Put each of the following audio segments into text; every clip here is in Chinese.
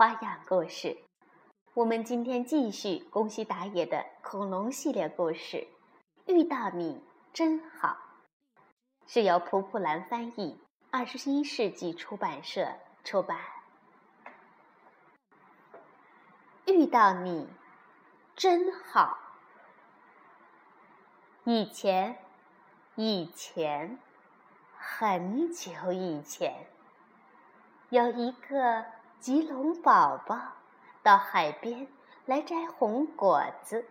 花样故事。我们今天继续宫西达也的恐龙系列故事，《遇到你真好》，是由蒲蒲兰翻译，二十一世纪出版社出版。遇到你真好。以前，以前。很久以前，有一个棘龙宝宝到海边来摘红果子。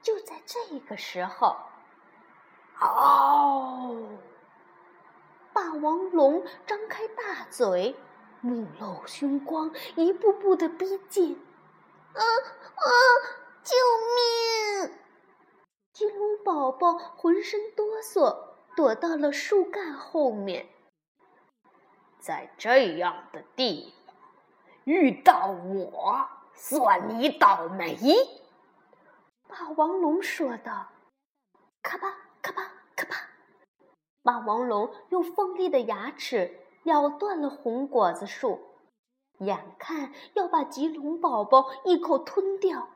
就在这个时候，嗷！霸王龙张开大嘴，目露凶光，一步步的逼近。啊啊！救命！棘龙宝宝浑身哆嗦。躲到了树干后面，在这样的地方遇到我，算你倒霉。”霸王龙说道。咔吧咔吧咔吧，霸王龙用锋利的牙齿咬断了红果子树，眼看要把棘龙宝宝一口吞掉。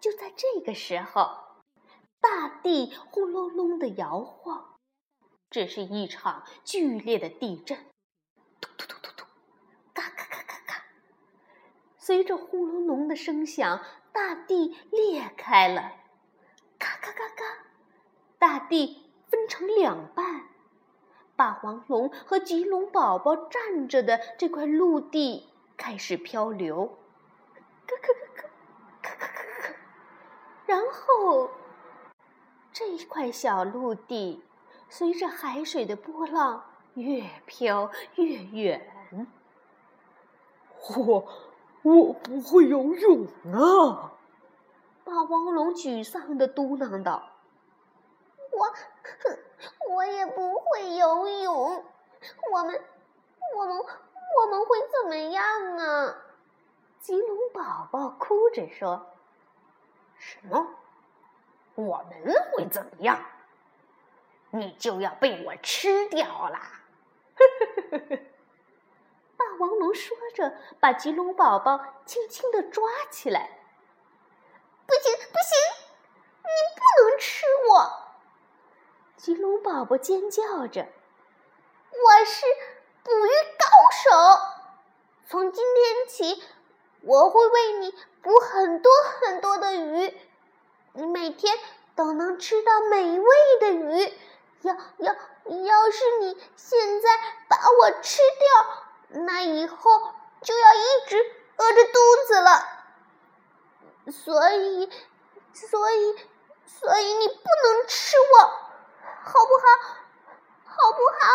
就在这个时候，大地轰隆隆的摇晃。这是一场剧烈的地震，随着轰隆隆的声响，大地裂开了，咔咔咔咔，大地分成两半。霸王龙和棘龙宝宝站着的这块陆地开始漂流，嘎嘎嘎嘎，嘎嘎嘎嘎。然后，这一块小陆地。随着海水的波浪越飘越远，我我不会游泳啊！霸王龙沮丧的嘟囔道：“我我也不会游泳，我们我们我们会怎么样啊？”棘龙宝宝哭着说：“什么？我们会怎么样？”你就要被我吃掉啦！王龙说着，把棘龙宝宝轻轻的抓起来。不行，不行，你不能吃我！棘龙宝宝尖叫着：“我是捕鱼高手，从今天起，我会为你捕很多很多的鱼，你每天都能吃到美味的鱼。”要要，要是你现在把我吃掉，那以后就要一直饿着肚子了。所以，所以，所以你不能吃我，好不好？好不好？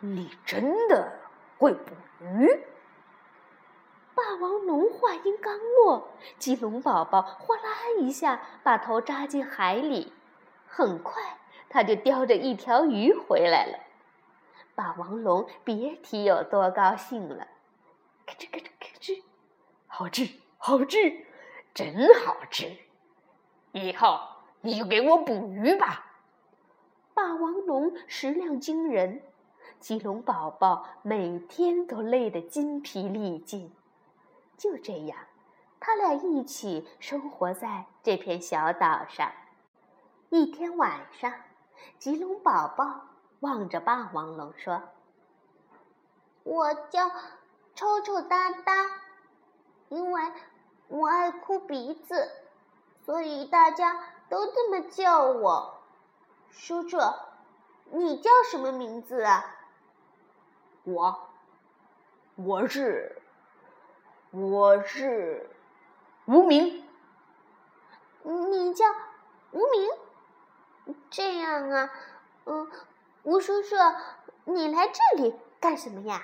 你真的会捕鱼？霸王龙话音刚落，棘龙宝宝哗啦一下把头扎进海里。很快，他就叼着一条鱼回来了。霸王龙别提有多高兴了，咯吱咯吱咯吱，好吃，好吃，真好吃！以后你就给我捕鱼吧。霸王龙食量惊人，棘龙宝宝每天都累得筋疲力尽。就这样，他俩一起生活在这片小岛上。一天晚上，棘龙宝宝望着霸王龙说：“我叫抽抽哒哒，因为我爱哭鼻子，所以大家都这么叫我。叔叔，你叫什么名字啊？”“我，我是，我是无名。”“你叫无名？”这样啊，嗯，吴叔叔，你来这里干什么呀？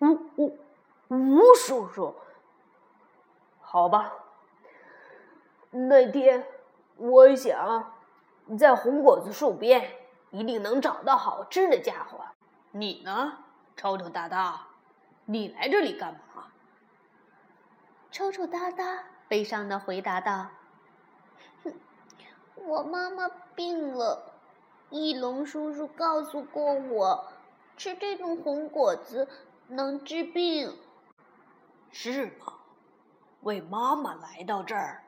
吴吴吴叔叔，好吧。那天我想在红果子树边一定能找到好吃的家伙。你呢，臭臭大大？你来这里干嘛？抽抽搭搭悲伤的回答道：“我妈妈病了，翼龙叔叔告诉过我，吃这种红果子能治病。是吗？为妈妈来到这儿？”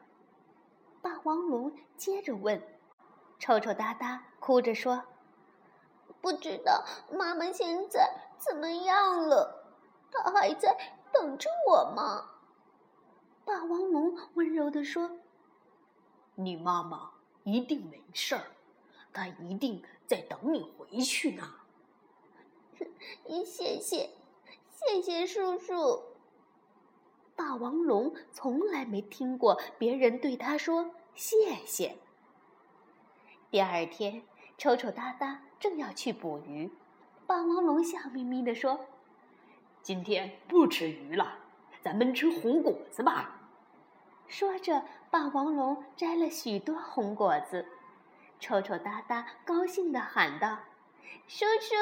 霸王龙接着问，抽抽搭搭哭着说：“不知道妈妈现在怎么样了。”她还在等着我吗？霸王龙温柔地说：“你妈妈一定没事儿，她一定在等你回去呢。”谢谢，谢谢叔叔。霸王龙从来没听过别人对他说谢谢。第二天，抽抽搭搭正要去捕鱼，霸王龙笑眯眯地说。今天不吃鱼了，咱们吃红果子吧。说着，霸王龙摘了许多红果子。抽抽搭搭高兴地喊道：“叔叔，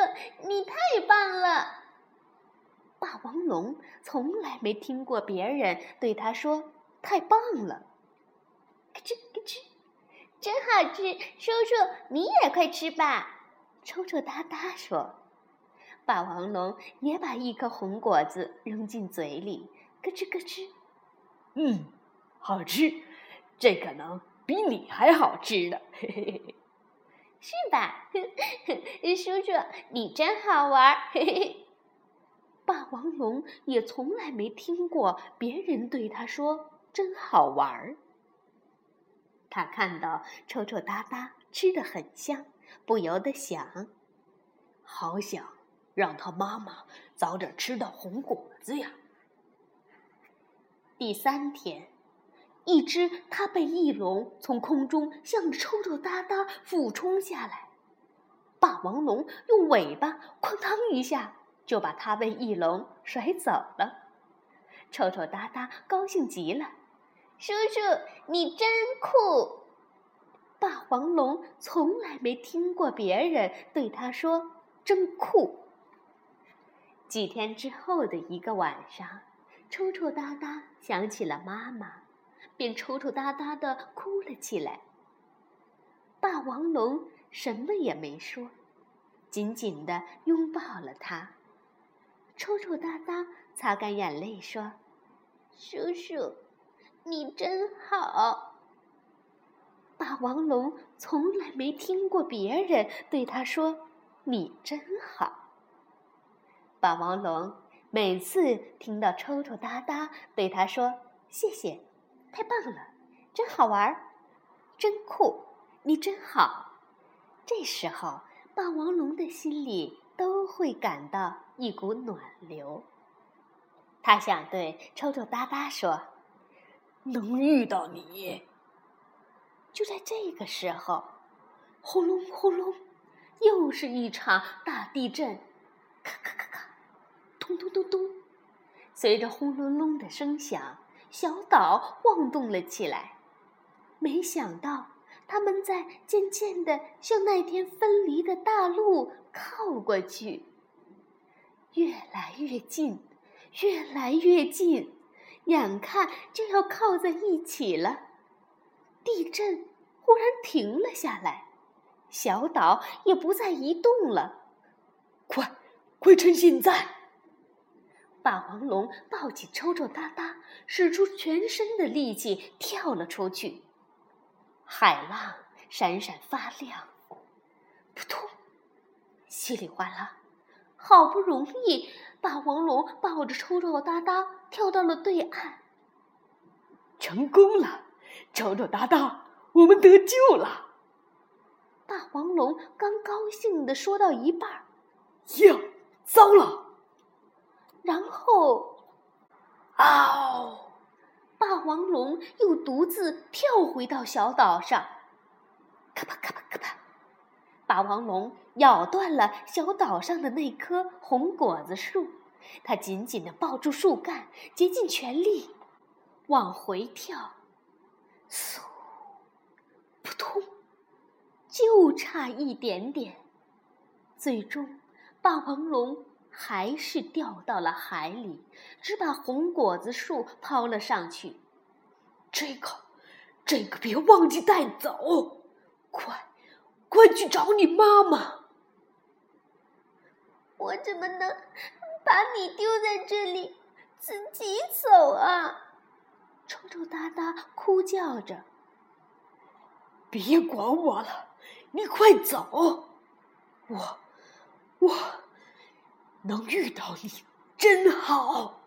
你太棒了！”霸王龙从来没听过别人对他说“太棒了”。咯吱咯吱，真好吃！叔叔，你也快吃吧。抽抽搭搭说。霸王龙也把一颗红果子扔进嘴里，咯吱咯吱。嗯，好吃，这可能比你还好吃呢，嘿嘿嘿，是吧？叔叔，你真好玩，嘿嘿。霸王龙也从来没听过别人对他说“真好玩儿”。他看到臭臭哒哒吃的很香，不由得想：好想。让他妈妈早点吃到红果子呀！第三天，一只它背翼龙从空中向着抽抽搭搭俯冲下来，霸王龙用尾巴哐当一下就把它背翼龙甩走了。抽抽搭搭高兴极了：“叔叔，你真酷！”霸王龙从来没听过别人对他说“真酷”。几天之后的一个晚上，抽抽搭搭想起了妈妈，便抽抽搭搭的哭了起来。霸王龙什么也没说，紧紧的拥抱了他。抽抽搭搭擦干眼泪说：“叔叔，你真好。”霸王龙从来没听过别人对他说：“你真好。”霸王龙每次听到抽抽搭搭对他说“谢谢，太棒了，真好玩，真酷，你真好”，这时候霸王龙的心里都会感到一股暖流。他想对抽抽搭搭说：“能遇到你。”就在这个时候，轰隆轰隆，又是一场大地震，咔咔咔咔。咚咚咚咚，随着轰隆隆的声响，小岛晃动了起来。没想到，他们在渐渐地向那天分离的大陆靠过去，越来越近，越来越近，眼看就要靠在一起了。地震忽然停了下来，小岛也不再移动了。快，快趁现在！霸王龙抱起抽抽搭搭，使出全身的力气跳了出去。海浪闪闪发亮，扑通，稀里哗啦，好不容易，霸王龙抱着抽抽搭搭跳到了对岸。成功了，抽抽搭搭，我们得救了！霸王龙刚高兴地说到一半，呀，糟了！然后，嗷！霸王龙又独自跳回到小岛上，咔吧咔吧咔吧，霸王龙咬断了小岛上的那棵红果子树，它紧紧地抱住树干，竭尽全力往回跳。嗖，扑通，就差一点点。最终，霸王龙还是掉到了海里，只把红果子树抛了上去。这个，这个别忘记带走！快，快去找你妈妈！我怎么能把你丢在这里自己走啊？臭臭哒哒哭叫着：“别管我了，你快走！我……”我能遇到你真好。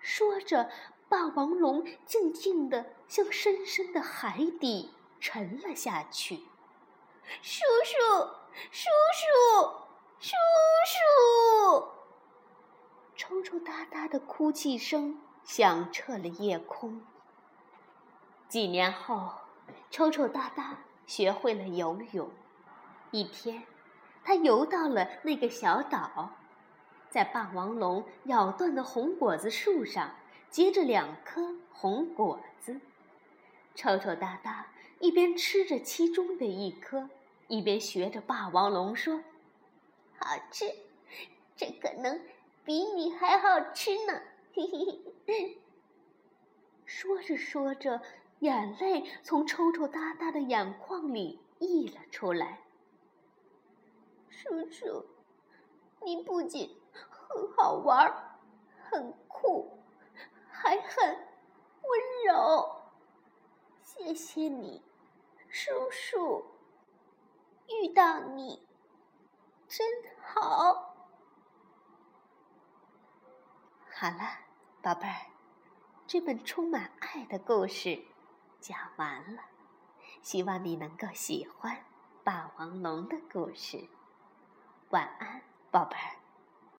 说着，霸王龙静静地向深深的海底沉了下去。叔叔，叔叔，叔叔！抽抽搭搭的哭泣声响彻了夜空。几年后，抽抽搭搭学会了游泳。一天。他游到了那个小岛，在霸王龙咬断的红果子树上结着两颗红果子。抽抽搭搭一边吃着其中的一颗，一边学着霸王龙说：“好吃，这可能比你还好吃呢。”嘿嘿嘿。说着说着，眼泪从抽抽搭搭的眼眶里溢了出来。叔叔，你不仅很好玩、很酷，还很温柔。谢谢你，叔叔。遇到你真好。好了，宝贝儿，这本充满爱的故事讲完了。希望你能够喜欢霸王龙的故事。晚安，宝贝儿。